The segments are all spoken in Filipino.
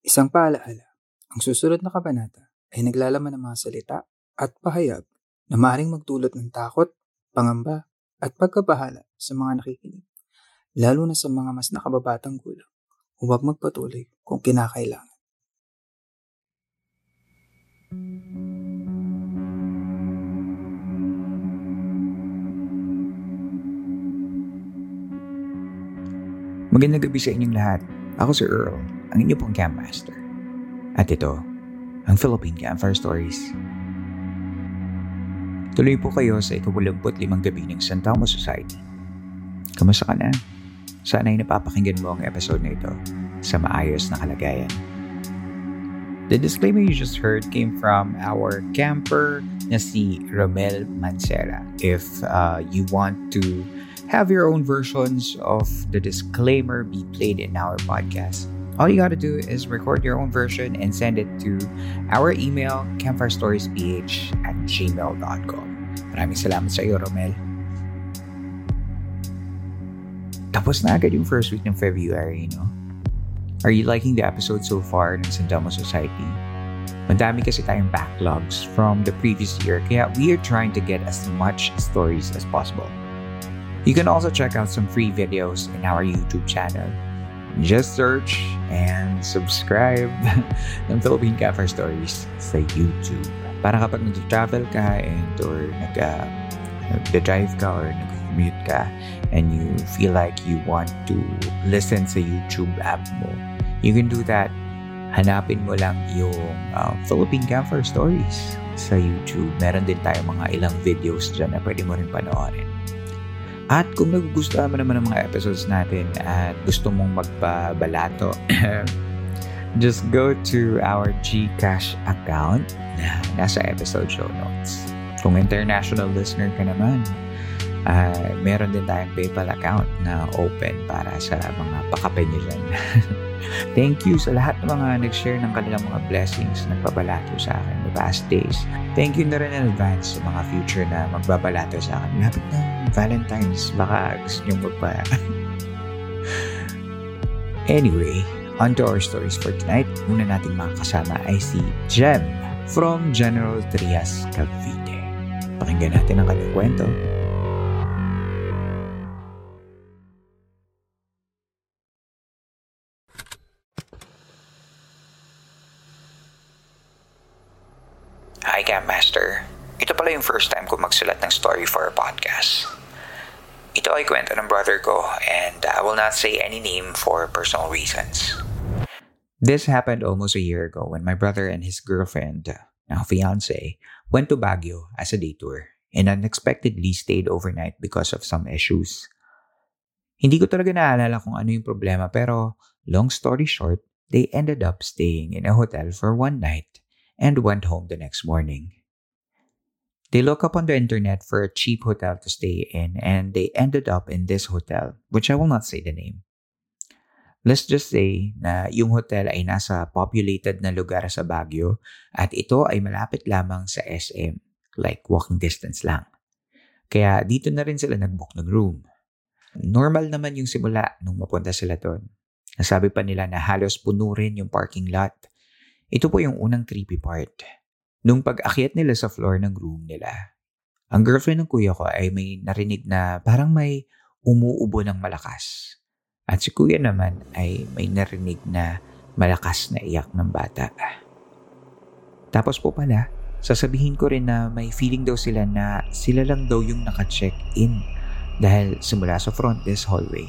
Isang paalaala, ang susunod na kabanata ay naglalaman ng mga salita at pahayag na maaaring magdulot ng takot, pangamba, at pagkabahala sa mga nakikinig, lalo na sa mga mas nakababatang gulang. Huwag magpatuloy kung kinakailangan. Magandang gabi sa inyong lahat. Ako si Earl, ang inyo pong Camp Master. At ito, ang Philippine Campfire Stories. Tuloy po kayo sa ikabulamput limang gabi ng San Telmo Society. Kamusta ka na? Sana ay napapakinggan mo ang episode na ito sa maayos na kalagayan. The disclaimer you just heard came from our camper na si Romel Mancera. If uh, you want to have your own versions of the disclaimer be played in our podcast, all you gotta do is record your own version and send it to our email, campfirestoriesph at gmail.com. Maraming salamat sa iyo, Romel. Tapos na agad yung first week ng February, no? Are you liking the episode so far ng Sandama Society? Madami kasi tayong backlogs from the previous year kaya we are trying to get as much stories as possible. You can also check out some free videos in our YouTube channel. Just search and subscribe ng Philippine Campfire Stories sa YouTube. Para kapag nag-travel ka and or nag, uh, nag-drive ka or nag-commute ka and you feel like you want to listen sa YouTube app mo, you can do that. Hanapin mo lang yung uh, Philippine Campfire Stories sa YouTube. Meron din tayo mga ilang videos dyan na pwede mo rin panoorin. At kung nagugustuhan mo naman ng mga episodes natin at gusto mong magpabalato, just go to our GCash account na nasa episode show notes. Kung international listener ka naman, uh, meron din tayong PayPal account na open para sa mga pakape. Thank you sa lahat ng mga nag-share ng kanilang mga blessings na nagbabalato sa akin the past days. Thank you na rin in advance sa mga future na magbabalato sa akin. Lapit ng Valentine's, baka gusto nyo magpa... anyway, on to our stories for tonight. Una nating makakasama ay si Jem from General Trias, Cavite. Pakinggan natin ang kanyang kwento. Hi, Camp Master. Ito pala yung first time ko magsulat ng story for a podcast. Ito ay kwento ng brother ko and I will not say any name for personal reasons. This happened almost a year ago when my brother and his girlfriend, now fiance, went to Baguio as a day tour and unexpectedly stayed overnight because of some issues. Hindi ko talaga naalala kung ano yung problema pero long story short, they ended up staying in a hotel for one night and went home the next morning. They looked up on the internet for a cheap hotel to stay in and they ended up in this hotel, which I will not say the name. Let's just say na yung hotel ay nasa populated na lugar sa Baguio at ito ay malapit lamang sa SM, like walking distance lang. Kaya dito na rin sila nag-book ng room. Normal naman yung simula nung mapunta sila doon. Nasabi pa nila na halos puno rin yung parking lot. Ito po yung unang creepy part. Nung pag-akyat nila sa floor ng room nila, ang girlfriend ng kuya ko ay may narinig na parang may umuubo ng malakas. At si kuya naman ay may narinig na malakas na iyak ng bata. Tapos po pala, sasabihin ko rin na may feeling daw sila na sila lang daw yung naka-check in dahil simula sa front desk hallway,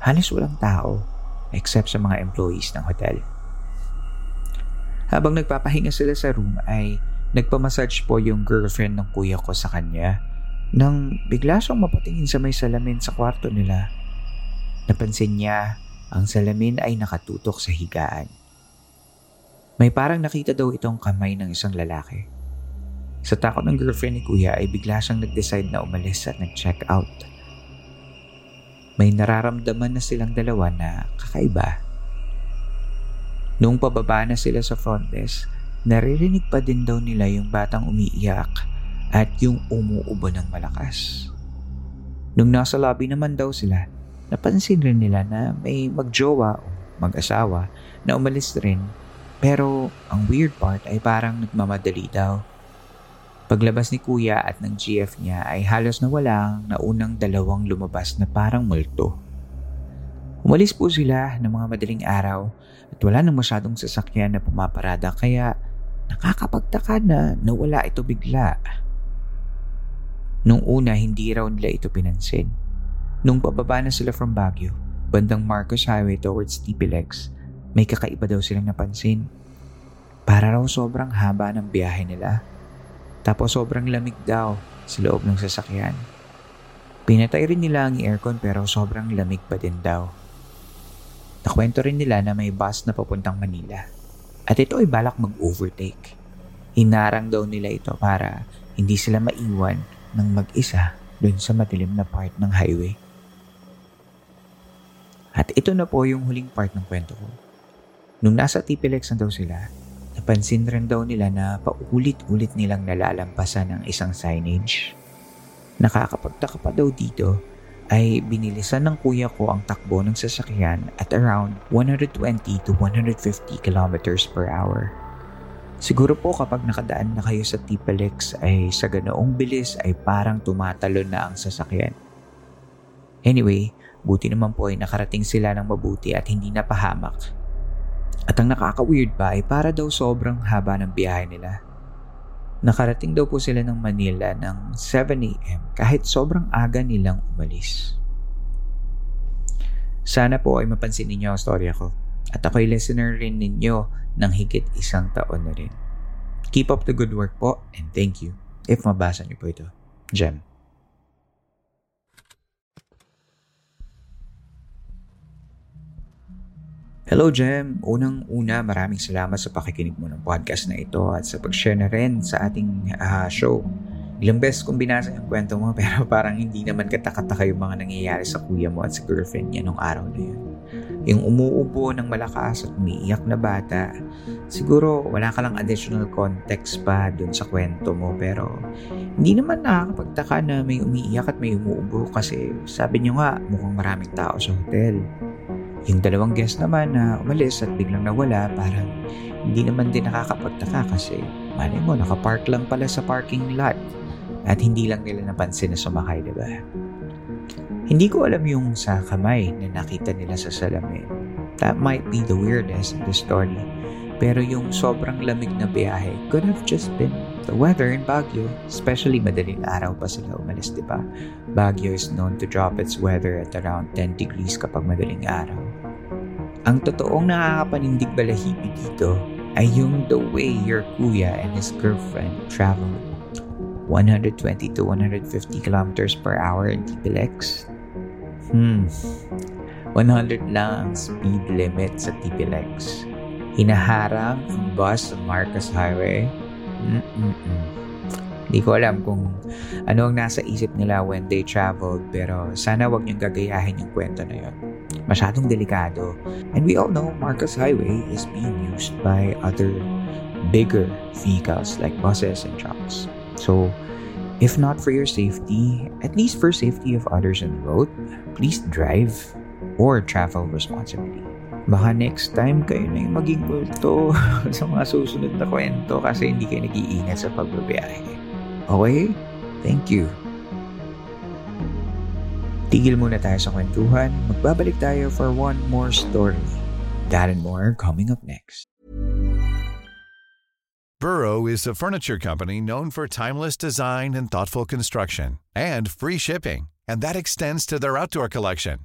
halos walang tao except sa mga employees ng hotel. Habang nagpapahinga sila sa room ay nagpamassage po yung girlfriend ng kuya ko sa kanya nang bigla siyang mapatingin sa may salamin sa kwarto nila. Napansin niya ang salamin ay nakatutok sa higaan. May parang nakita daw itong kamay ng isang lalaki. Sa takot ng girlfriend ni kuya ay bigla siyang nag-decide na umalis at nag-check out. May nararamdaman na silang dalawa na kakaiba. Noong pababa na sila sa front desk, naririnig pa din daw nila yung batang umiiyak at yung umuubo ng malakas. Nung nasa lobby naman daw sila, Napansin rin nila na may magjowa o mag-asawa na umalis rin pero ang weird part ay parang nagmamadali daw. Paglabas ni kuya at ng GF niya ay halos nawala ang naunang dalawang lumabas na parang multo. Umalis po sila ng mga madaling araw at wala nang masyadong sasakyan na pumaparada kaya nakakapagtaka na nawala ito bigla. Nung una hindi raw nila ito pinansin. Nung pababa na sila from Baguio, bandang Marcos Highway towards TPLX, may kakaiba daw silang napansin. Para raw sobrang haba ng biyahe nila. Tapos sobrang lamig daw sa loob ng sasakyan. Pinatay rin nila ang aircon pero sobrang lamig pa din daw. Nakwento rin nila na may bus na papuntang Manila. At ito ay balak mag-overtake. Hinarang daw nila ito para hindi sila maiwan ng mag-isa dun sa madilim na part ng highway. At ito na po yung huling part ng kwento ko. Nung nasa TPLX na daw sila, napansin rin daw nila na paulit-ulit nilang nalalampasan ng isang signage. Nakakapagtaka pa daw dito ay binilisan ng kuya ko ang takbo ng sasakyan at around 120 to 150 kilometers per hour. Siguro po kapag nakadaan na kayo sa TPLX ay sa ganoong bilis ay parang tumatalo na ang sasakyan. Anyway, Buti naman po ay nakarating sila ng mabuti at hindi napahamak. At ang nakaka-weird pa ay para daw sobrang haba ng biyahe nila. Nakarating daw po sila ng Manila ng 7am kahit sobrang aga nilang umalis. Sana po ay mapansin ninyo ang storya ko at ako'y listener rin ninyo ng higit isang taon na rin. Keep up the good work po and thank you if mabasa niyo po ito. Jem. Hello Jem! Unang-una maraming salamat sa pakikinig mo ng podcast na ito at sa pag-share na rin sa ating uh, show. Ilang beses kong binasa yung kwento mo pero parang hindi naman katakataka yung mga nangyayari sa kuya mo at sa girlfriend niya nung araw na yun. Yung umuubo ng malakas at umiiyak na bata, siguro wala ka lang additional context pa dun sa kwento mo pero hindi naman nakakapagtaka na may umiiyak at may umuubo kasi sabi niyo nga mukhang maraming tao sa hotel. Yung dalawang guest naman na umalis at biglang nawala parang hindi naman din nakakapagtaka kasi malay mo nakapark lang pala sa parking lot at hindi lang nila napansin na sumakay, di ba? Hindi ko alam yung sa kamay na nakita nila sa salamin. That might be the weirdness of the story. Pero yung sobrang lamig na biyahe could have just been the weather in Baguio. Especially madaling araw pa sila umalis, di ba? Baguio is known to drop its weather at around 10 degrees kapag madaling araw. Ang totoong nakakapanindig balahibi dito ay yung the way your kuya and his girlfriend traveled 120 to 150 kilometers per hour in TPLX. Hmm. 100 lang ang speed limit sa TPLX. Hinaharang ang bus sa Marcos Highway. Mm-mm-mm. Hindi ko alam kung ano ang nasa isip nila when they traveled pero sana wag niyong gagayahin yung kwento na yon. Masyadong delikado. And we all know Marcos Highway is being used by other bigger vehicles like buses and trucks. So, if not for your safety, at least for safety of others on the road, please drive or travel responsibly. Baka next time kayo na yung maging multo sa mga susunod na kwento kasi hindi kayo nag-iingat sa pagbabiyahe. Okay? Thank you. Tigil muna tayo sa kwentuhan. Magbabalik tayo for one more story. That and more coming up next. Burrow is a furniture company known for timeless design and thoughtful construction and free shipping, and that extends to their outdoor collection.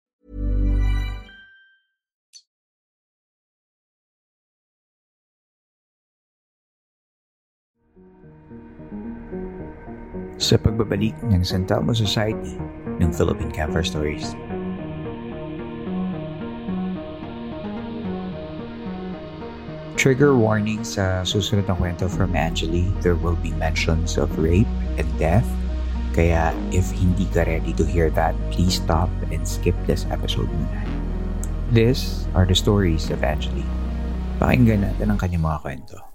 Sa pagbabalik ng San Telmo Society ng Philippine Camper Stories. Trigger warning sa susunod na kwento from Angeli, there will be mentions of rape and death. Kaya if hindi ka ready to hear that, please stop and skip this episode muna. These are the stories of Angeli. Pakinggan natin ang kanyang mga kwento.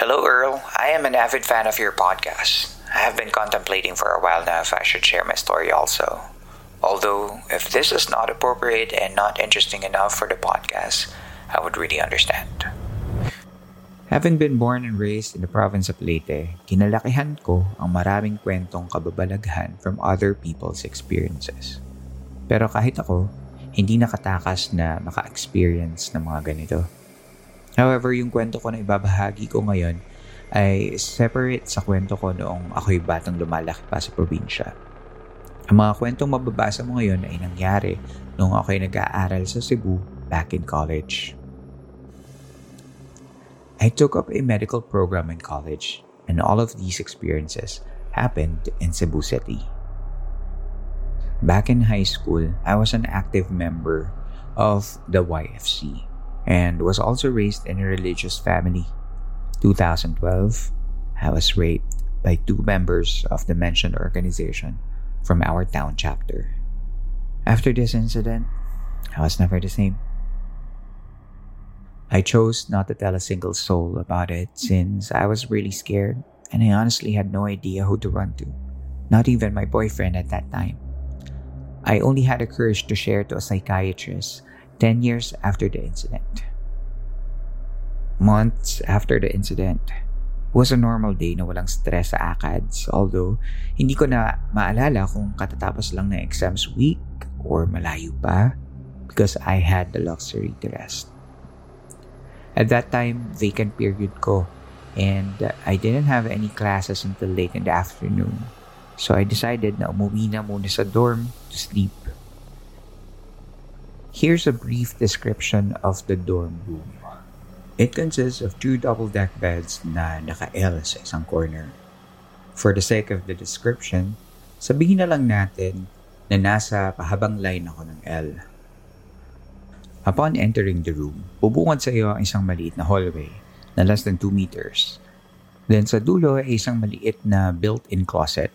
Hello, Earl. I am an avid fan of your podcast. I have been contemplating for a while now if I should share my story also. Although, if this is not appropriate and not interesting enough for the podcast, I would really understand. Having been born and raised in the province of Leyte, kinalakihan ko ang maraming kwentong kababalaghan from other people's experiences. Pero kahit ako, hindi nakatakas na maka-experience ng mga ganito. However, yung kwento ko na ibabahagi ko ngayon ay separate sa kwento ko noong ako'y batang lumalaki pa sa probinsya. Ang mga kwentong mababasa mo ngayon ay nangyari noong ako'y nag-aaral sa Cebu back in college. I took up a medical program in college and all of these experiences happened in Cebu City. Back in high school, I was an active member of the YFC and was also raised in a religious family. 2012, I was raped by two members of the mentioned organization from our town chapter. After this incident, I was never the same. I chose not to tell a single soul about it since I was really scared and I honestly had no idea who to run to, not even my boyfriend at that time. I only had the courage to share to a psychiatrist 10 years after the incident. Months after the incident, was a normal day na walang stress sa ACADS although hindi ko na maalala kung katatapos lang na exams week or malayo pa because I had the luxury to rest. At that time, vacant period ko and I didn't have any classes until late in the afternoon. So I decided na umuwi na muna sa dorm to sleep. Here's a brief description of the dorm room. It consists of two double-deck beds na naka-L sa isang corner. For the sake of the description, sabihin na lang natin na nasa pahabang line ako ng L. Upon entering the room, bubungad sa iyo ang isang maliit na hallway na less than 2 meters. Then sa dulo ay isang maliit na built-in closet.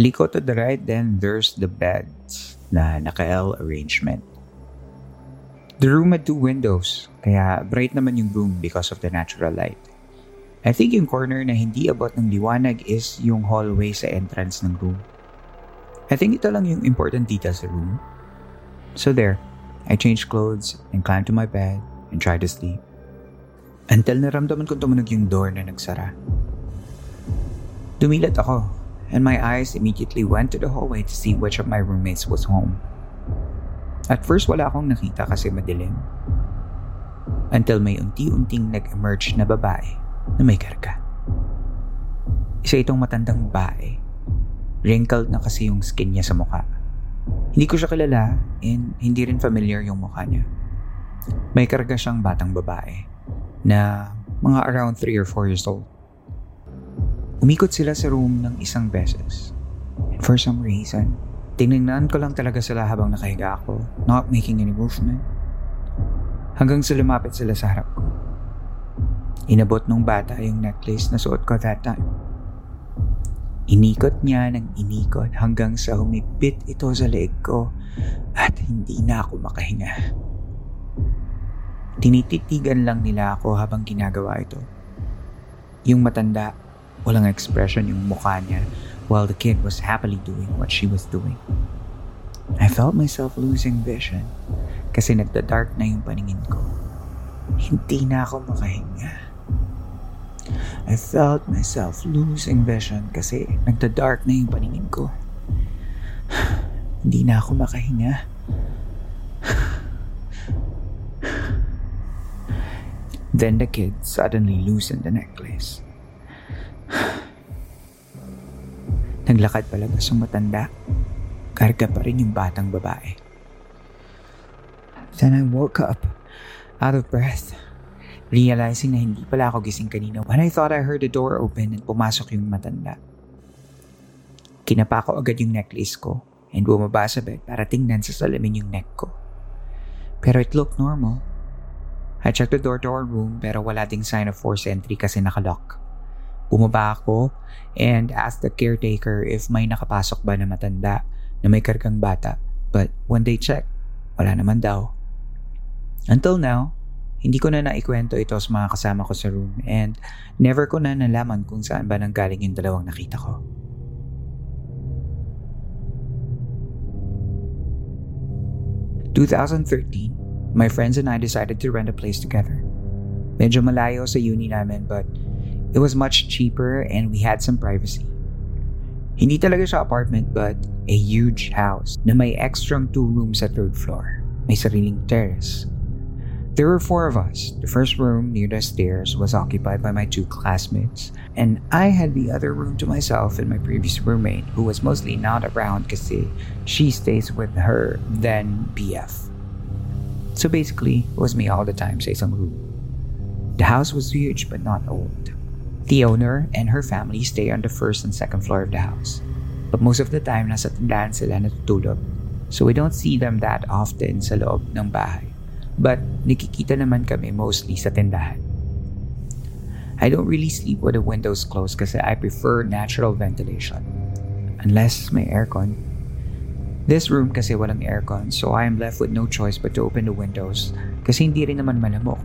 Liko to the right, then there's the beds na naka-L arrangement. The room had two windows, kaya bright naman yung room because of the natural light. I think yung corner na hindi abot ng liwanag is yung hallway sa entrance ng room. I think ito lang yung important detail sa room. So there, I changed clothes and climbed to my bed and tried to sleep. Until naramdaman ko tumunog yung door na nagsara. Dumilat ako and my eyes immediately went to the hallway to see which of my roommates was home. At first wala akong nakita kasi madilim. Until may unti-unting nag-emerge na babae na may karga. Isa itong matandang babae. Wrinkled na kasi yung skin niya sa mukha. Hindi ko siya kilala and hindi rin familiar yung mukha niya. May karga siyang batang babae na mga around 3 or 4 years old. Umikot sila sa room ng isang beses. And for some reason, tinignan ko lang talaga sila habang nakahiga ako, not making any movement. Hanggang sa lumapit sila sa harap ko. Inabot nung bata yung necklace na suot ko that time. Inikot niya ng inikot hanggang sa humigpit ito sa leeg ko at hindi na ako makahinga. Tinititigan lang nila ako habang ginagawa ito. Yung matanda, walang expression yung mukha niya while the kid was happily doing what she was doing. I felt myself losing vision kasi nagda-dark na yung paningin ko. Hindi na ako makahinga. I felt myself losing vision kasi nagda-dark na yung paningin ko. Hindi na ako makahinga. Then the kid suddenly loosened the necklace. Naglakad palabas ang matanda. Karga pa rin yung batang babae. Then I woke up, out of breath, realizing na hindi pala ako gising kanina when I thought I heard the door open and pumasok yung matanda. Kinapa ko agad yung necklace ko and bumaba sa bed para tingnan sa salamin yung neck ko. Pero it looked normal. I checked the door to our room pero wala ding sign of forced entry kasi nakalock. Bumaba ako and asked the caretaker if may nakapasok ba na matanda na may kargang bata. But when they checked, wala naman daw. Until now, hindi ko na naikwento ito sa mga kasama ko sa room and never ko na nalaman kung saan ba nanggaling yung dalawang nakita ko. ...2013, my friends and I decided to rent a place together. Medyo malayo sa uni namin but It was much cheaper and we had some privacy. Hindi talaga siya apartment but a huge house na may extra two rooms sa third floor. May sariling terrace. There were four of us. The first room near the stairs was occupied by my two classmates, and I had the other room to myself and my previous roommate, who was mostly not around kasi she stays with her then BF. So basically, it was me all the time sa isang room. The house was huge but not old. The owner and her family stay on the first and second floor of the house. But most of the time, nasa tindahan sila natutulog. So we don't see them that often sa loob ng bahay. But nakikita naman kami mostly sa tindahan. I don't really sleep with the windows closed kasi I prefer natural ventilation. Unless may aircon. This room kasi walang aircon so I am left with no choice but to open the windows kasi hindi rin naman malamok.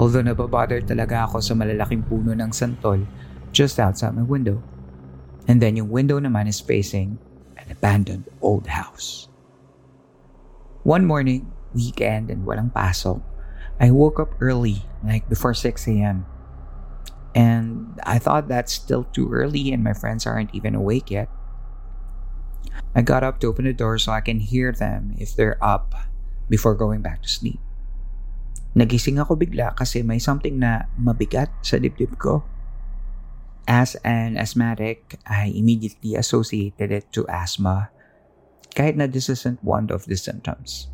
Although nababother talaga ako sa malalaking puno ng santol just outside my window. And then yung window naman is facing an abandoned old house. One morning, weekend and walang pasok, I woke up early, like before 6 a.m. And I thought that's still too early and my friends aren't even awake yet. I got up to open the door so I can hear them if they're up before going back to sleep. Nagising ako bigla kasi may something na mabigat sa dibdib ko. As an asthmatic, I immediately associated it to asthma, kahit na this isn't one of the symptoms.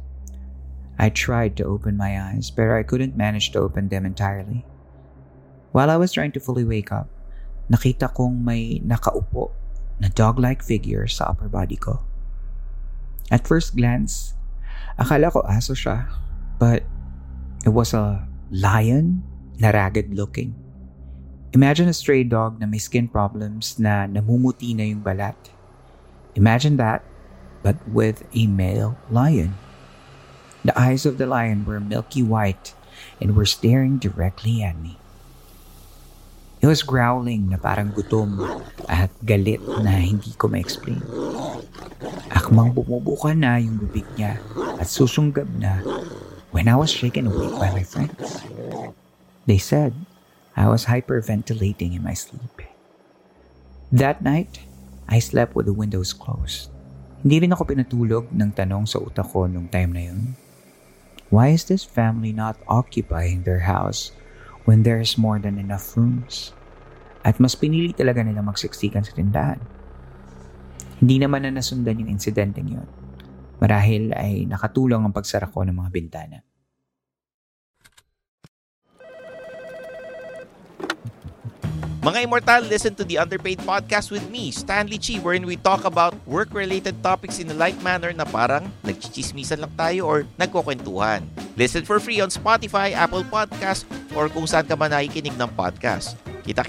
I tried to open my eyes, but I couldn't manage to open them entirely. While I was trying to fully wake up, nakita kong may nakaupo na dog-like figure sa upper body ko. At first glance, akala ko aso siya, but It was a lion na ragged looking. Imagine a stray dog na may skin problems na namumuti na yung balat. Imagine that, but with a male lion. The eyes of the lion were milky white and were staring directly at me. It was growling na parang gutom at galit na hindi ko ma-explain. Akmang bumubuka na yung bibig niya at susunggab na when I was shaken awake by my friends. They said I was hyperventilating in my sleep. That night, I slept with the windows closed. Hindi rin ako pinatulog ng tanong sa utak ko nung time na yun. Why is this family not occupying their house when there's more than enough rooms? At mas pinili talaga nila magsiksikan sa tindahan. Hindi naman na nasundan yung insidenteng yun. Marahil ay nakatulong ang pagsara ko ng mga bintana. Mga Immortal, listen to the Underpaid Podcast with me, Stanley Chi, wherein we talk about work-related topics in a light manner na parang nagchichismisan lang tayo or nagkukwentuhan. Listen for free on Spotify, Apple Podcast, or kung saan ka man nakikinig ng podcast. Kita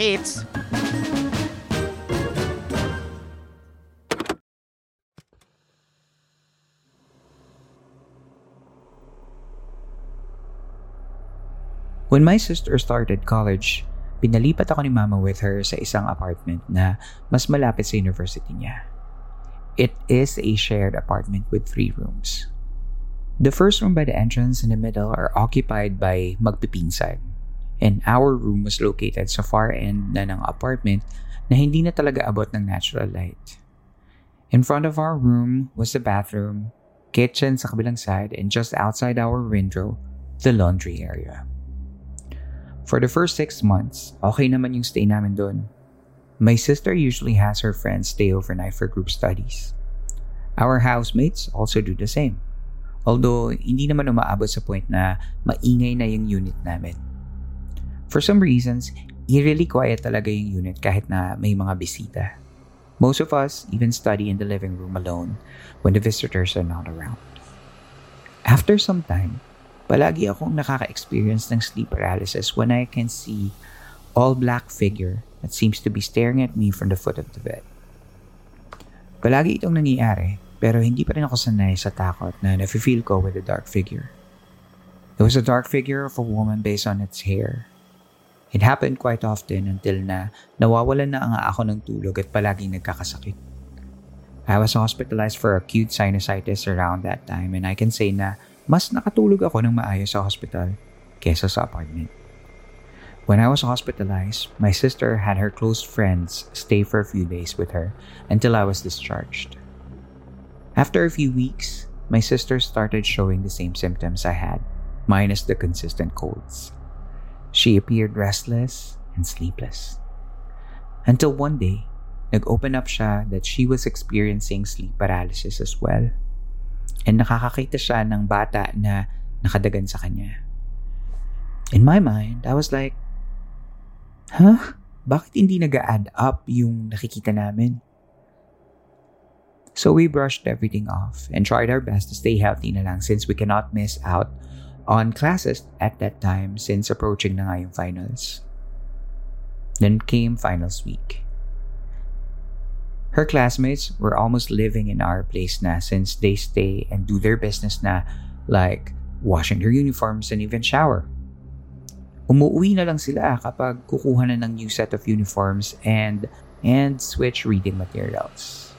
When my sister started college, pinalipat ako ni mama with her sa isang apartment na mas malapit sa university niya. It is a shared apartment with three rooms. The first room by the entrance and the middle are occupied by magpipinsan. And our room was located sa far end na ng apartment na hindi na talaga abot ng natural light. In front of our room was the bathroom, kitchen sa kabilang side, and just outside our window, the laundry area. For the first six months, okay naman yung stay namin doon. My sister usually has her friends stay overnight for group studies. Our housemates also do the same. Although, hindi naman umaabot sa point na maingay na yung unit namin. For some reasons, eerily quiet talaga yung unit kahit na may mga bisita. Most of us even study in the living room alone when the visitors are not around. After some time, Palagi akong nakaka-experience ng sleep paralysis when I can see all black figure that seems to be staring at me from the foot of the bed. Palagi itong nangyayari pero hindi pa rin ako sanay sa takot na nafe-feel ko with the dark figure. It was a dark figure of a woman based on its hair. It happened quite often until na nawawalan na nga ako ng tulog at palaging nagkakasakit. I was hospitalized for acute sinusitis around that time and I can say na mas nakatulog ako ng maayos sa hospital kesa sa apartment. When I was hospitalized, my sister had her close friends stay for a few days with her until I was discharged. After a few weeks, my sister started showing the same symptoms I had, minus the consistent colds. She appeared restless and sleepless. Until one day, nag-open up siya that she was experiencing sleep paralysis as well. And nakakakita siya ng bata na nakadagan sa kanya. In my mind, I was like, Huh? Bakit hindi nag-add up yung nakikita namin? So we brushed everything off and tried our best to stay healthy na lang since we cannot miss out on classes at that time since approaching na nga yung finals. Then came finals week. Her classmates were almost living in our place na since they stay and do their business na like washing their uniforms and even shower. Umuwi na lang sila kapag kukuha na ng new set of uniforms and and switch reading materials.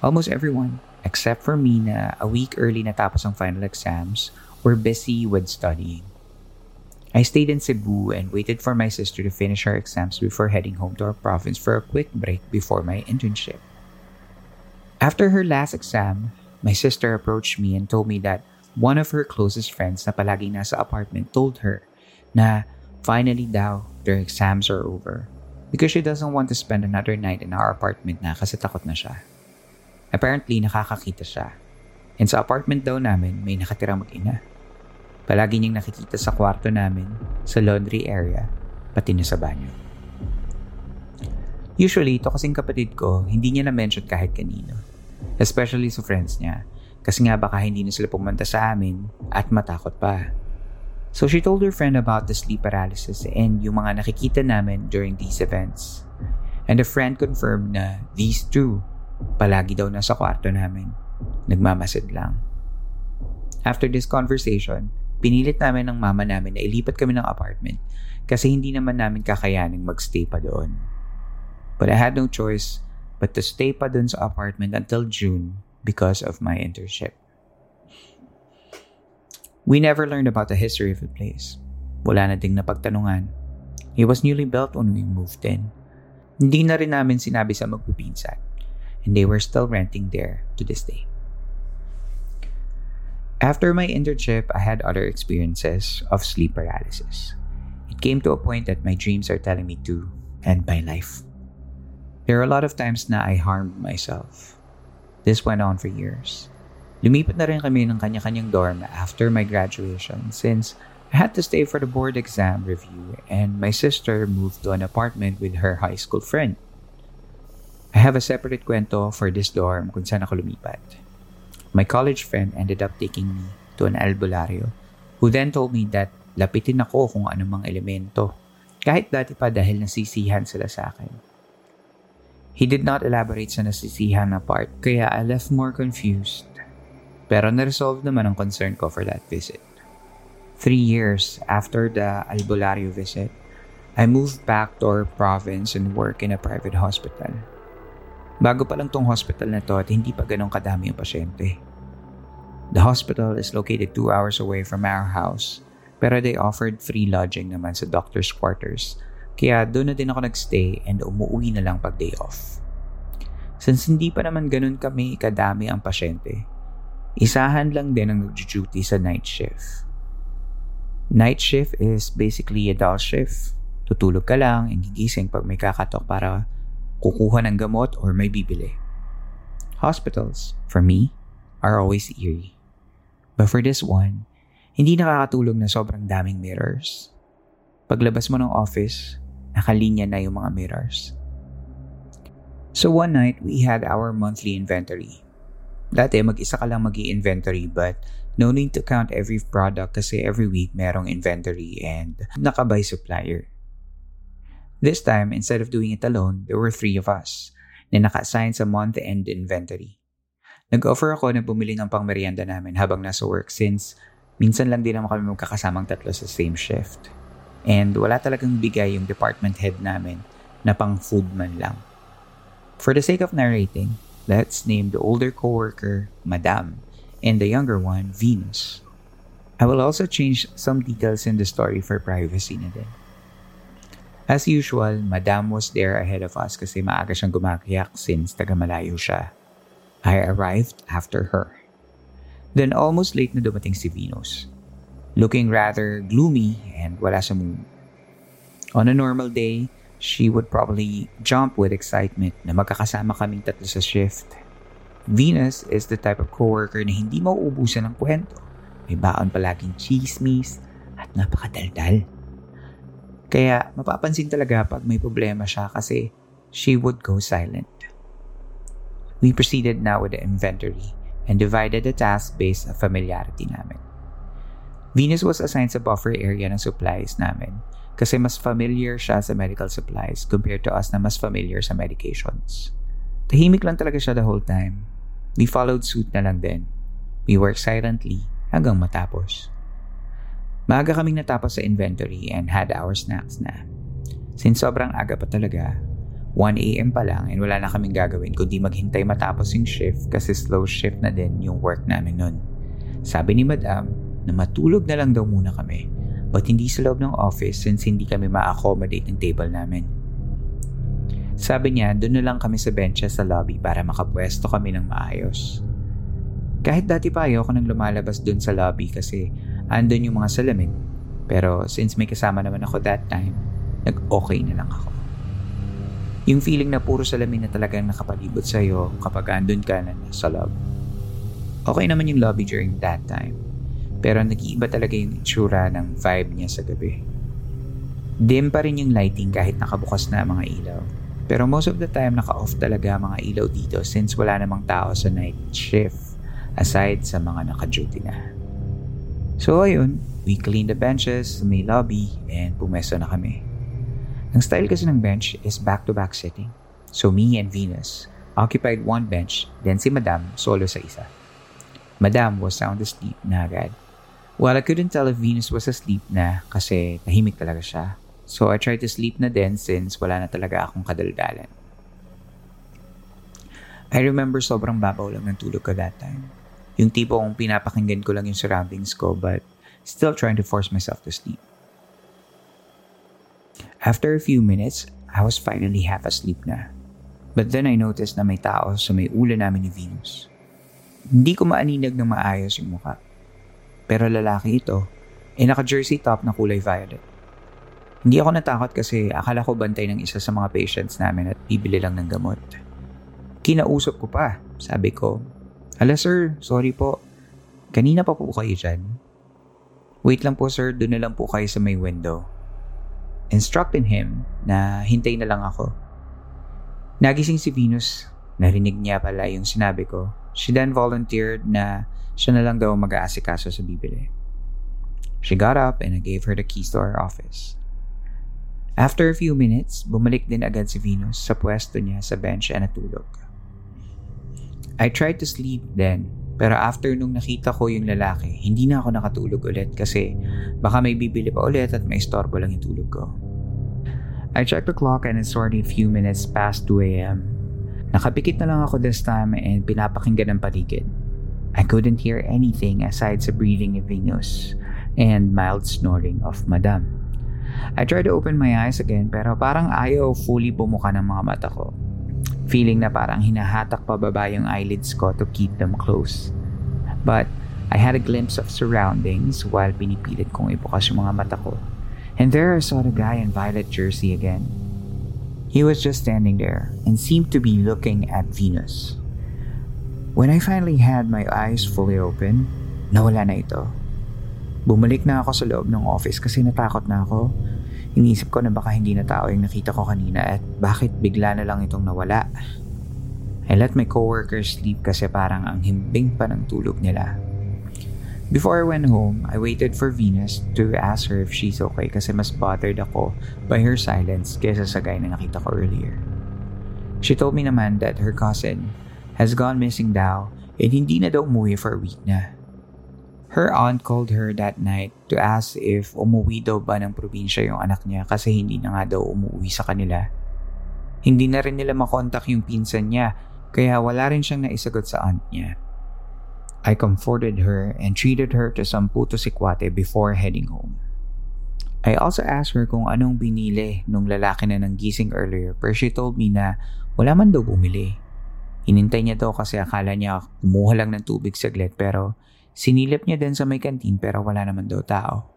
Almost everyone, except for me na a week early natapos ang final exams, were busy with studying. I stayed in Cebu and waited for my sister to finish her exams before heading home to our province for a quick break before my internship. After her last exam, my sister approached me and told me that one of her closest friends na palagi nasa apartment told her na finally daw their exams are over because she doesn't want to spend another night in our apartment na kasi takot na siya. Apparently, nakakakita siya. And sa apartment daw namin, may nakatira mag-ina. Palagi niyang nakikita sa kwarto namin, sa laundry area, pati na sa banyo. Usually, ito kasing kapatid ko, hindi niya na-mention kahit kanino. Especially sa friends niya. Kasi nga baka hindi na sila pumunta sa amin at matakot pa. So she told her friend about the sleep paralysis and yung mga nakikita namin during these events. And the friend confirmed na these two palagi daw nasa kwarto namin. Nagmamasid lang. After this conversation, Pinilit namin ng mama namin na ilipat kami ng apartment kasi hindi naman namin kakayaning magstay pa doon. But I had no choice but to stay pa doon sa apartment until June because of my internship. We never learned about the history of the place. Wala na ding napagtanungan. It was newly built when we moved in. Hindi na rin namin sinabi sa magpipinsan and they were still renting there to this day. After my internship, I had other experiences of sleep paralysis. It came to a point that my dreams are telling me to end my life. There are a lot of times na I harmed myself. This went on for years. Lumipat na rin kami ng kanya-kanyang dorm after my graduation since I had to stay for the board exam review and my sister moved to an apartment with her high school friend. I have a separate kwento for this dorm kung saan ako lumipat. My college friend ended up taking me to an albularyo who then told me that lapitin ako kung anumang elemento kahit dati pa dahil nasisihan sila sa akin. He did not elaborate sa nasisihan na part kaya I left more confused. Pero na-resolve naman ang concern ko for that visit. Three years after the albularyo visit, I moved back to our province and work in a private hospital. Bago pa lang tong hospital na to at hindi pa ganun kadami yung pasyente. The hospital is located two hours away from our house pero they offered free lodging naman sa doctor's quarters kaya doon na din ako nagstay and umuwi na lang pag day off. Since hindi pa naman ganun kami kadami ang pasyente, isahan lang din ang nag-duty sa night shift. Night shift is basically a dull shift. Tutulog ka lang and gigising pag may kakatok para kukuha ng gamot or may bibili. Hospitals, for me, are always eerie. But for this one, hindi nakakatulog na sobrang daming mirrors. Paglabas mo ng office, nakalinya na yung mga mirrors. So one night, we had our monthly inventory. Dati, mag-isa ka lang mag inventory but no need to count every product kasi every week merong inventory and nakabay supplier. This time, instead of doing it alone, there were three of us na naka-assign sa month-end inventory. Nag-offer ako na bumili ng pangmerienda namin habang nasa work since minsan lang din naman kami magkakasamang tatlo sa same shift. And wala talagang bigay yung department head namin na pang food man lang. For the sake of narrating, let's name the older coworker Madame and the younger one Venus. I will also change some details in the story for privacy na din. As usual, Madam was there ahead of us kasi maaga siyang gumakiyak since taga-malayo siya. I arrived after her. Then almost late na dumating si Venus. Looking rather gloomy and wala sa mood. On a normal day, she would probably jump with excitement na magkakasama kaming tatlo sa shift. Venus is the type of coworker na hindi mauubusan ng kwento. May baon palaging chismis at napakadaldal. Kaya mapapansin talaga pag may problema siya kasi she would go silent. We proceeded now with the inventory and divided the task based on familiarity namin. Venus was assigned sa buffer area ng supplies namin kasi mas familiar siya sa medical supplies compared to us na mas familiar sa medications. Tahimik lang talaga siya the whole time. We followed suit na lang din. We worked silently hanggang matapos. Maaga kaming natapos sa inventory and had our snacks na. Since sobrang aga pa talaga, 1am pa lang and wala na kaming gagawin kundi maghintay matapos yung shift kasi slow shift na din yung work namin nun. Sabi ni Madam na matulog na lang daw muna kami but hindi sa loob ng office since hindi kami ma-accommodate ng table namin. Sabi niya, doon na lang kami sa benches sa lobby para makapwesto kami ng maayos. Kahit dati pa ayoko nang lumalabas doon sa lobby kasi andun yung mga salamin. Pero since may kasama naman ako that time, nag-okay na lang ako. Yung feeling na puro salamin na talagang nakapalibot sa'yo kapag andun ka na sa lobby. Okay naman yung lobby during that time. Pero nag-iiba talaga yung itsura ng vibe niya sa gabi. Dim pa rin yung lighting kahit nakabukas na mga ilaw. Pero most of the time naka-off talaga mga ilaw dito since wala namang tao sa night shift aside sa mga naka-duty na. So ayun, we cleaned the benches may lobby and pumesto na kami. Ang style kasi ng bench is back-to-back sitting. So me and Venus occupied one bench, then si Madam solo sa isa. Madam was sound asleep na agad. Well, I couldn't tell if Venus was asleep na kasi tahimik talaga siya. So I tried to sleep na din since wala na talaga akong kadaldalan. I remember sobrang babaw lang ng tulog ko that time. Yung tipo kong pinapakinggan ko lang yung surroundings ko but still trying to force myself to sleep. After a few minutes, I was finally half asleep na. But then I noticed na may tao sa may ulo namin ni Venus. Hindi ko maaninag ng maayos yung mukha. Pero lalaki ito, eh naka-jersey top na kulay violet. Hindi ako natakot kasi akala ko bantay ng isa sa mga patients namin at bibili lang ng gamot. Kinausap ko pa, sabi ko, Hala sir, sorry po. Kanina pa po kayo dyan. Wait lang po sir, doon na lang po kayo sa may window. Instructing him na hintay na lang ako. Nagising si Venus. Narinig niya pala yung sinabi ko. She then volunteered na siya na lang daw mag-aasikaso sa bibili. She got up and I gave her the keys to our office. After a few minutes, bumalik din agad si Venus sa pwesto niya sa bench at natulog. I tried to sleep then, pero after nung nakita ko yung lalaki, hindi na ako nakatulog ulit kasi baka may bibili pa ulit at may istorbo lang yung tulog ko. I checked the clock and it's already a few minutes past 2 a.m. Nakapikit na lang ako this time and pinapakinggan ng paligid. I couldn't hear anything aside sa breathing of Venus and mild snoring of Madame. I tried to open my eyes again pero parang ayaw fully bumuka ng mga mata ko. Feeling na parang hinahatak pababa yung eyelids ko to keep them closed. But I had a glimpse of surroundings while pinipilit kong ibukas yung mga mata ko. And there I saw the guy in violet jersey again. He was just standing there and seemed to be looking at Venus. When I finally had my eyes fully open, nawala na ito. Bumalik na ako sa loob ng office kasi natakot na ako. Inisip ko na baka hindi na tao yung nakita ko kanina at bakit bigla na lang itong nawala. I let my coworkers sleep kasi parang ang himbing pa ng tulog nila. Before I went home, I waited for Venus to ask her if she's okay kasi mas bothered ako by her silence kaysa sa guy na nakita ko earlier. She told me naman that her cousin has gone missing daw and hindi na daw umuwi for a week na. Her aunt called her that night to ask if umuwi daw ba ng probinsya yung anak niya kasi hindi na nga daw umuwi sa kanila. Hindi na rin nila makontak yung pinsan niya kaya wala rin siyang naisagot sa aunt niya. I comforted her and treated her to some puto sikwate before heading home. I also asked her kung anong binili nung lalaki na nang gising earlier pero she told me na wala man daw bumili. Hinintay niya daw kasi akala niya kumuha lang ng tubig saglit pero sinilip niya din sa may kantin pero wala naman daw tao.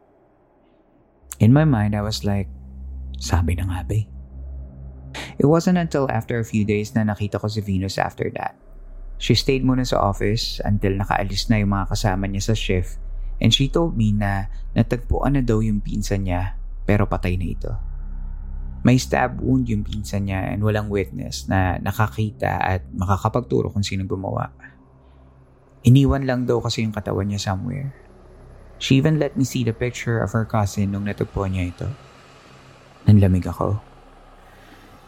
In my mind, I was like, sabi na nga ba. It wasn't until after a few days na nakita ko si Venus after that. She stayed muna sa office until nakaalis na yung mga kasama niya sa shift and she told me na natagpuan na daw yung pinsan niya pero patay na ito. May stab wound yung pinsan niya and walang witness na nakakita at makakapagturo kung sino gumawa. Iniwan lang daw kasi yung katawan niya somewhere. She even let me see the picture of her cousin nung natagpuan niya ito. Nanlamig ako.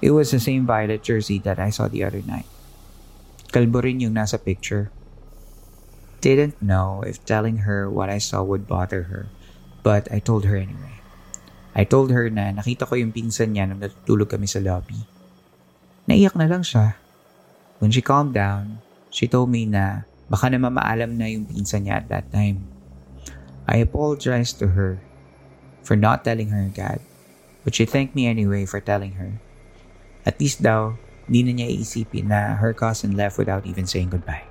It was the same violet jersey that I saw the other night. Kalbo rin yung nasa picture. Didn't know if telling her what I saw would bother her, but I told her anyway. I told her na nakita ko yung pinsan niya nung natutulog kami sa lobby. Naiyak na lang siya. When she calmed down, she told me na baka naman maalam na yung pinsan niya at that time. I apologized to her for not telling her agad, but she thanked me anyway for telling her. At least daw, Di na niya iisipin na her cousin left without even saying goodbye.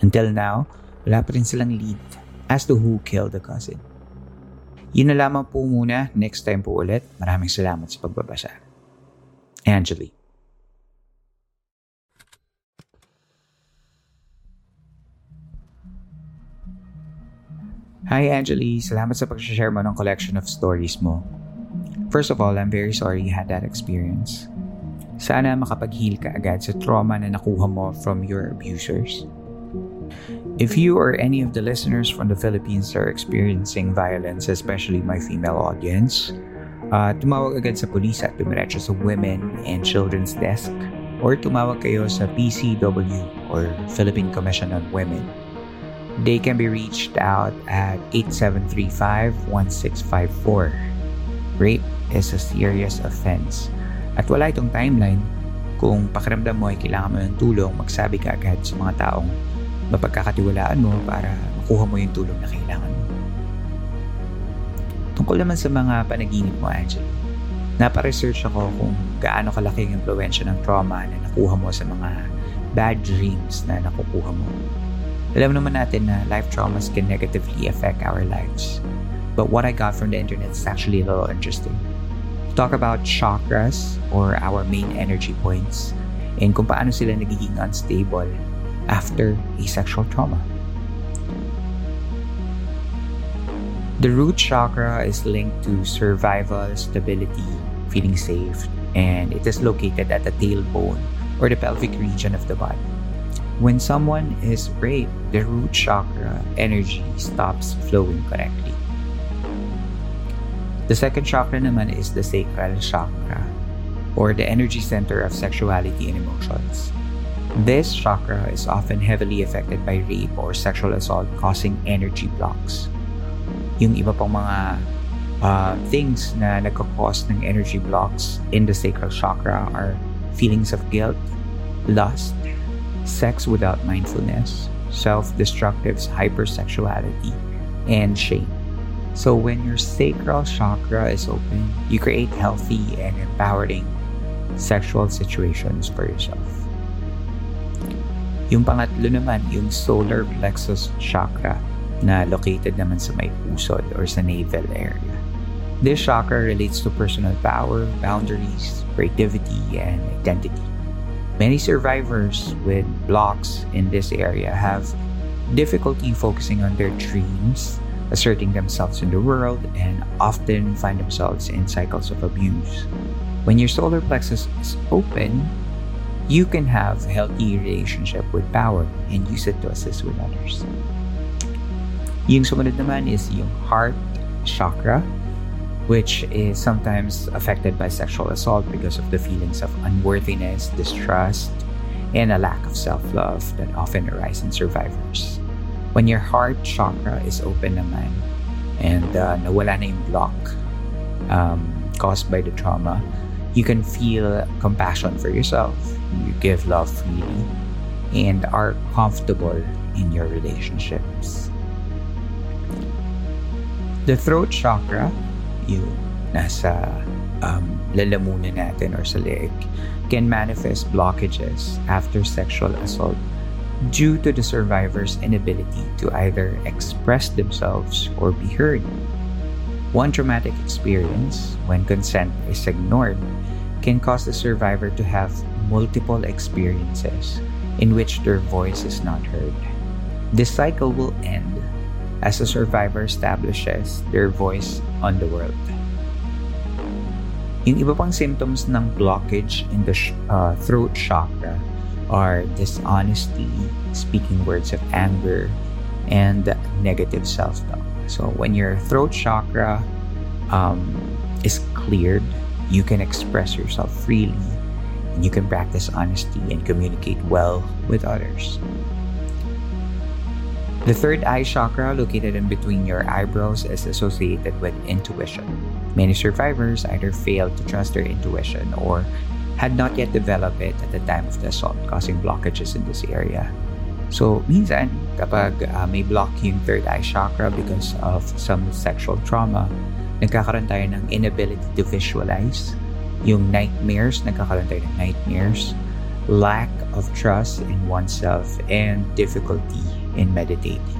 Until now, wala pa rin silang lead as to who killed the cousin. Yun na lamang po muna. Next time po ulit. Maraming salamat sa pagbabasa. Angeli. Hi Angeli, salamat sa pag-share mo ng collection of stories mo. First of all, I'm very sorry you had that experience. Sana makapag-heal ka agad sa trauma na nakuha mo from your abusers. If you or any of the listeners from the Philippines are experiencing violence, especially my female audience, uh, tumawag agad sa pulis at dumiretso sa Women and Children's Desk or tumawag kayo sa PCW or Philippine Commission on Women. They can be reached out at 8735-1654. Rape is a serious offense at wala itong timeline. Kung pakiramdam mo ay kailangan mo ng tulong, magsabi ka agad sa mga taong mapagkakatiwalaan mo para makuha mo yung tulong na kailangan mo. Tungkol naman sa mga panaginip mo, Angela, napa-research ako kung gaano kalaki ang impluensya ng trauma na nakuha mo sa mga bad dreams na nakukuha mo. Alam naman natin na life traumas can negatively affect our lives. But what I got from the internet is actually a little interesting talk about chakras or our main energy points and kung paano sila nagiging unstable after a sexual trauma. The root chakra is linked to survival, stability, feeling safe, and it is located at the tailbone or the pelvic region of the body. When someone is raped, the root chakra energy stops flowing correctly. The second chakra naman is the sacral chakra or the energy center of sexuality and emotions. This chakra is often heavily affected by rape or sexual assault causing energy blocks. Yung iba pang mga uh, things na nagkakos ng energy blocks in the sacral chakra are feelings of guilt, lust, sex without mindfulness, self-destructive hypersexuality, and shame. So when your sacral chakra is open, you create healthy and empowering sexual situations for yourself. Yung pangatlo naman, yung solar plexus chakra na located naman sa may pusod or sa navel area. This chakra relates to personal power, boundaries, creativity, and identity. Many survivors with blocks in this area have difficulty focusing on their dreams, asserting themselves in the world, and often find themselves in cycles of abuse. When your solar plexus is open, you can have healthy relationship with power and use it to assist with others. Yung sumunod naman is yung heart chakra, which is sometimes affected by sexual assault because of the feelings of unworthiness, distrust, and a lack of self-love that often arise in survivors. When your heart chakra is open naman and uh, nawala na yung block um, caused by the trauma, you can feel compassion for yourself. You give love freely and are comfortable in your relationships. The throat chakra, yung nasa um, lalamunan natin or sa leg, can manifest blockages after sexual assault due to the survivor's inability to either express themselves or be heard. One traumatic experience, when consent is ignored, can cause the survivor to have multiple experiences in which their voice is not heard. This cycle will end as the survivor establishes their voice on the world. Yung iba pang symptoms ng blockage in the uh, throat chakra are dishonesty, speaking words of anger, and negative self-talk. So when your throat chakra um, is cleared, you can express yourself freely and you can practice honesty and communicate well with others. The third eye chakra, located in between your eyebrows, is associated with intuition. Many survivors either failed to trust their intuition or had not yet developed it at the time of the assault, causing blockages in this area. So, minsan, kapag uh, may block yung third eye chakra because of some sexual trauma, nagkakaroon tayo ng inability to visualize, yung nightmares, nagkakaroon tayo ng nightmares, lack of trust in oneself, and difficulty in meditating.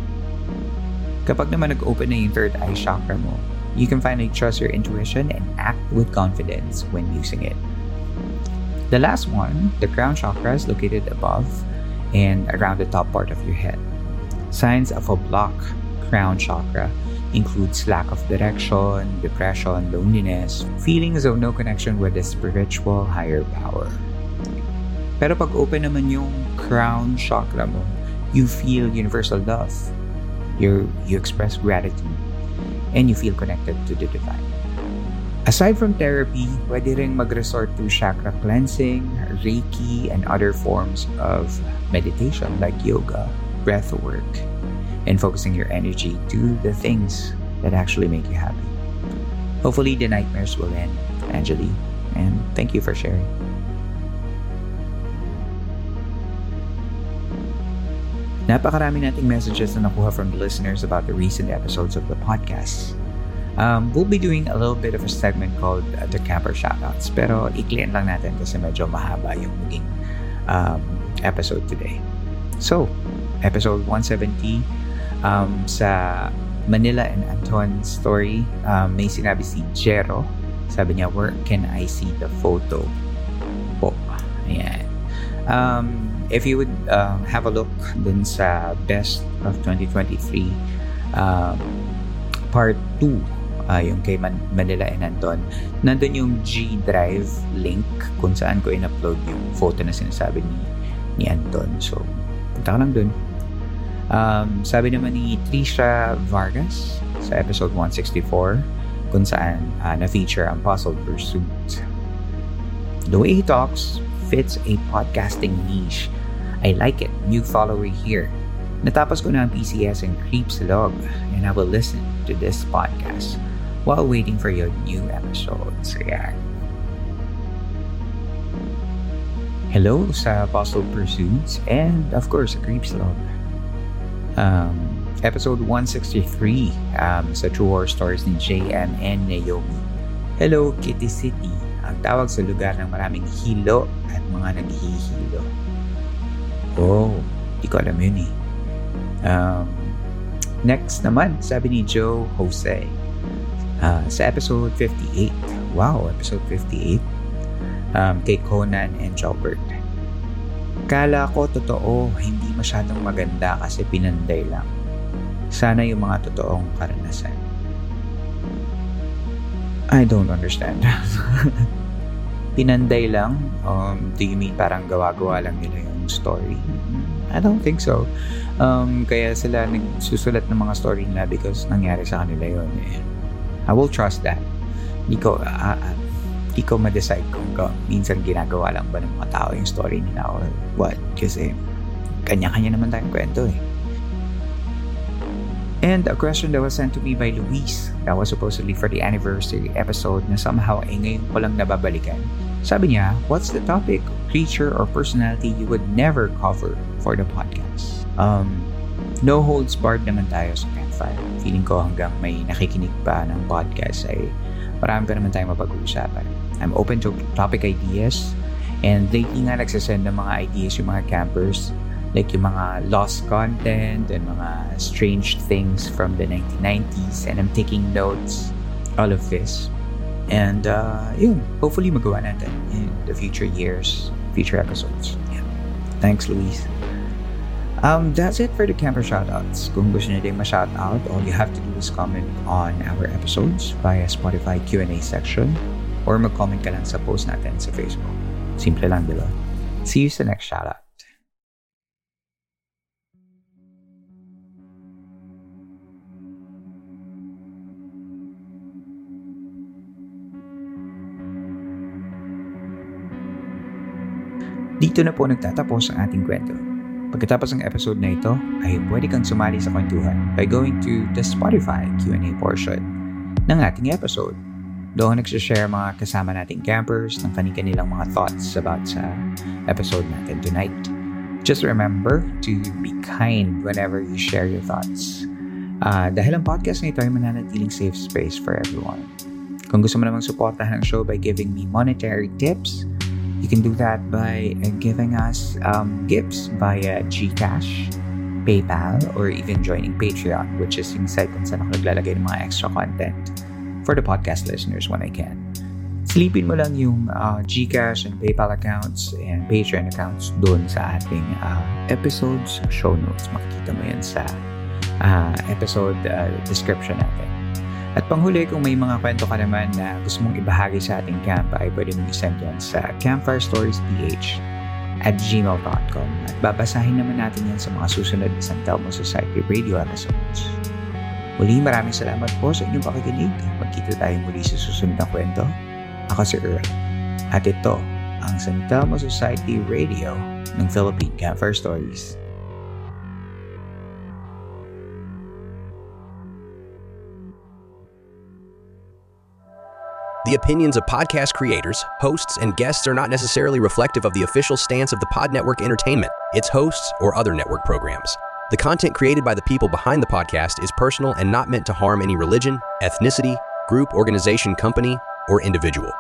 Kapag naman nag-open na yung third eye chakra mo, you can finally trust your intuition and act with confidence when using it. The last one, the crown chakra, is located above and around the top part of your head. Signs of a block crown chakra includes lack of direction, depression, loneliness, feelings of no connection with the spiritual higher power. Pero pag open naman yung crown chakra mo, you feel universal love. You you express gratitude and you feel connected to the divine. Aside from therapy, pwede rin mag-resort to chakra cleansing, reiki, and other forms of meditation like yoga, breath work, and focusing your energy to the things that actually make you happy. Hopefully, the nightmares will end, Angeli, and thank you for sharing. Napakarami nating messages na nakuha from the listeners about the recent episodes of the podcast. Um, we'll be doing a little bit of a segment called uh, the Camper Shoutouts. Pero iklian lang natin kasi medyo mahaba yung maging um, episode today. So, episode 170 um, sa Manila and Anton story, um, may sinabi si Jero. Sabi niya, where can I see the photo? Po. Ayan. Um, if you would um, have a look dun sa Best of 2023 um, Part 2 uh, yung kay Man- Manila and Anton, nandun yung G Drive link kung saan ko in-upload yung photo na sinasabi ni, ni Anton. So, punta ka lang dun. Um, sabi naman ni Trisha Vargas sa episode 164 kung saan uh, na-feature ang Puzzle Pursuit. The way he talks fits a podcasting niche. I like it. New follower here. Natapos ko na ang PCS and Creeps Log and I will listen to this podcast. while waiting for your new episodes. Ayan. Hello sa Apostle Pursuits and of course sa Creeps Log. Um, episode 163 um, sa True Horror Stories ni JM and Naomi. Hello Kitty City, ang tawag sa lugar ng maraming hilo at mga naghihilo. Oh, di ko alam yun eh. Um, next naman, sabi ni Joe Jose uh, sa episode 58. Wow, episode 58 um, kay Conan and Jobert. Kala ko totoo, hindi masyadong maganda kasi pinanday lang. Sana yung mga totoong karanasan. I don't understand. pinanday lang? Um, do you mean parang gawa-gawa lang nila yung story? I don't think so. Um, kaya sila nagsusulat ng mga story nila because nangyari sa kanila yun. Eh. I will trust that. Hindi ko, uh, di ko ma-decide kung ka, minsan ginagawa lang ba ng mga tao yung story nila or what. Kasi kanya-kanya naman tayong kwento eh. And a question that was sent to me by Luis that was supposedly for the anniversary episode na somehow ay ngayon ko lang nababalikan. Sabi niya, what's the topic, creature, or personality you would never cover for the podcast? Um, no holds barred naman tayo sa Campfire. Feeling ko hanggang may nakikinig pa ng podcast ay marami pa naman tayong mapag-uusapan. I'm open to topic ideas. And lately nga nagsasend ng mga ideas yung mga campers. Like yung mga lost content and mga strange things from the 1990s. And I'm taking notes. All of this. And uh, yun, hopefully magawa natin in the future years, future episodes. Yeah. Thanks, Luis. Um, that's it for the camper shoutouts. Kung gusto nyo din ma-shoutout, all you have to do is comment on our episodes via Spotify Q&A section or mag-comment ka lang sa post natin sa Facebook. Simple lang, di ba? See you sa next shoutout. Dito na po nagtatapos ang ating kwento. Pagkatapos ng episode na ito, ay pwede kang sumali sa kwentuhan by going to the Spotify Q&A portion ng ating episode. Doon nagsishare mga kasama nating campers ng kanilang mga thoughts about sa episode natin tonight. Just remember to be kind whenever you share your thoughts. Uh, dahil ang podcast na ito ay mananatiling safe space for everyone. Kung gusto mo namang suportahan ang show by giving me monetary tips, you can do that by giving us um, gifts via GCash, PayPal, or even joining Patreon, which is yung site kung saan ako naglalagay ng mga extra content for the podcast listeners when I can. Sleepin mo lang yung uh, GCash and PayPal accounts and Patreon accounts doon sa ating uh, episodes, show notes. Makikita mo yan sa uh, episode uh, description natin. At panghuli, kung may mga kwento ka naman na gusto mong ibahagi sa ating camp, ay pwede mong isend yan sa campfirestoriesph at gmail.com at babasahin naman natin yan sa mga susunod na San Telmo Society radio episodes. Muli maraming salamat po sa inyong pakikinig. Magkita tayo muli sa susunod na kwento. Ako si Earl. At ito ang San Telmo Society Radio ng Philippine Campfire Stories. Opinions of podcast creators, hosts, and guests are not necessarily reflective of the official stance of the Pod Network Entertainment, its hosts, or other network programs. The content created by the people behind the podcast is personal and not meant to harm any religion, ethnicity, group, organization, company, or individual.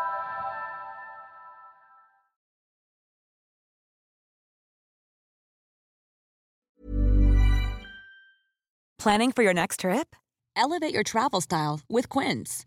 Planning for your next trip? Elevate your travel style with Quince.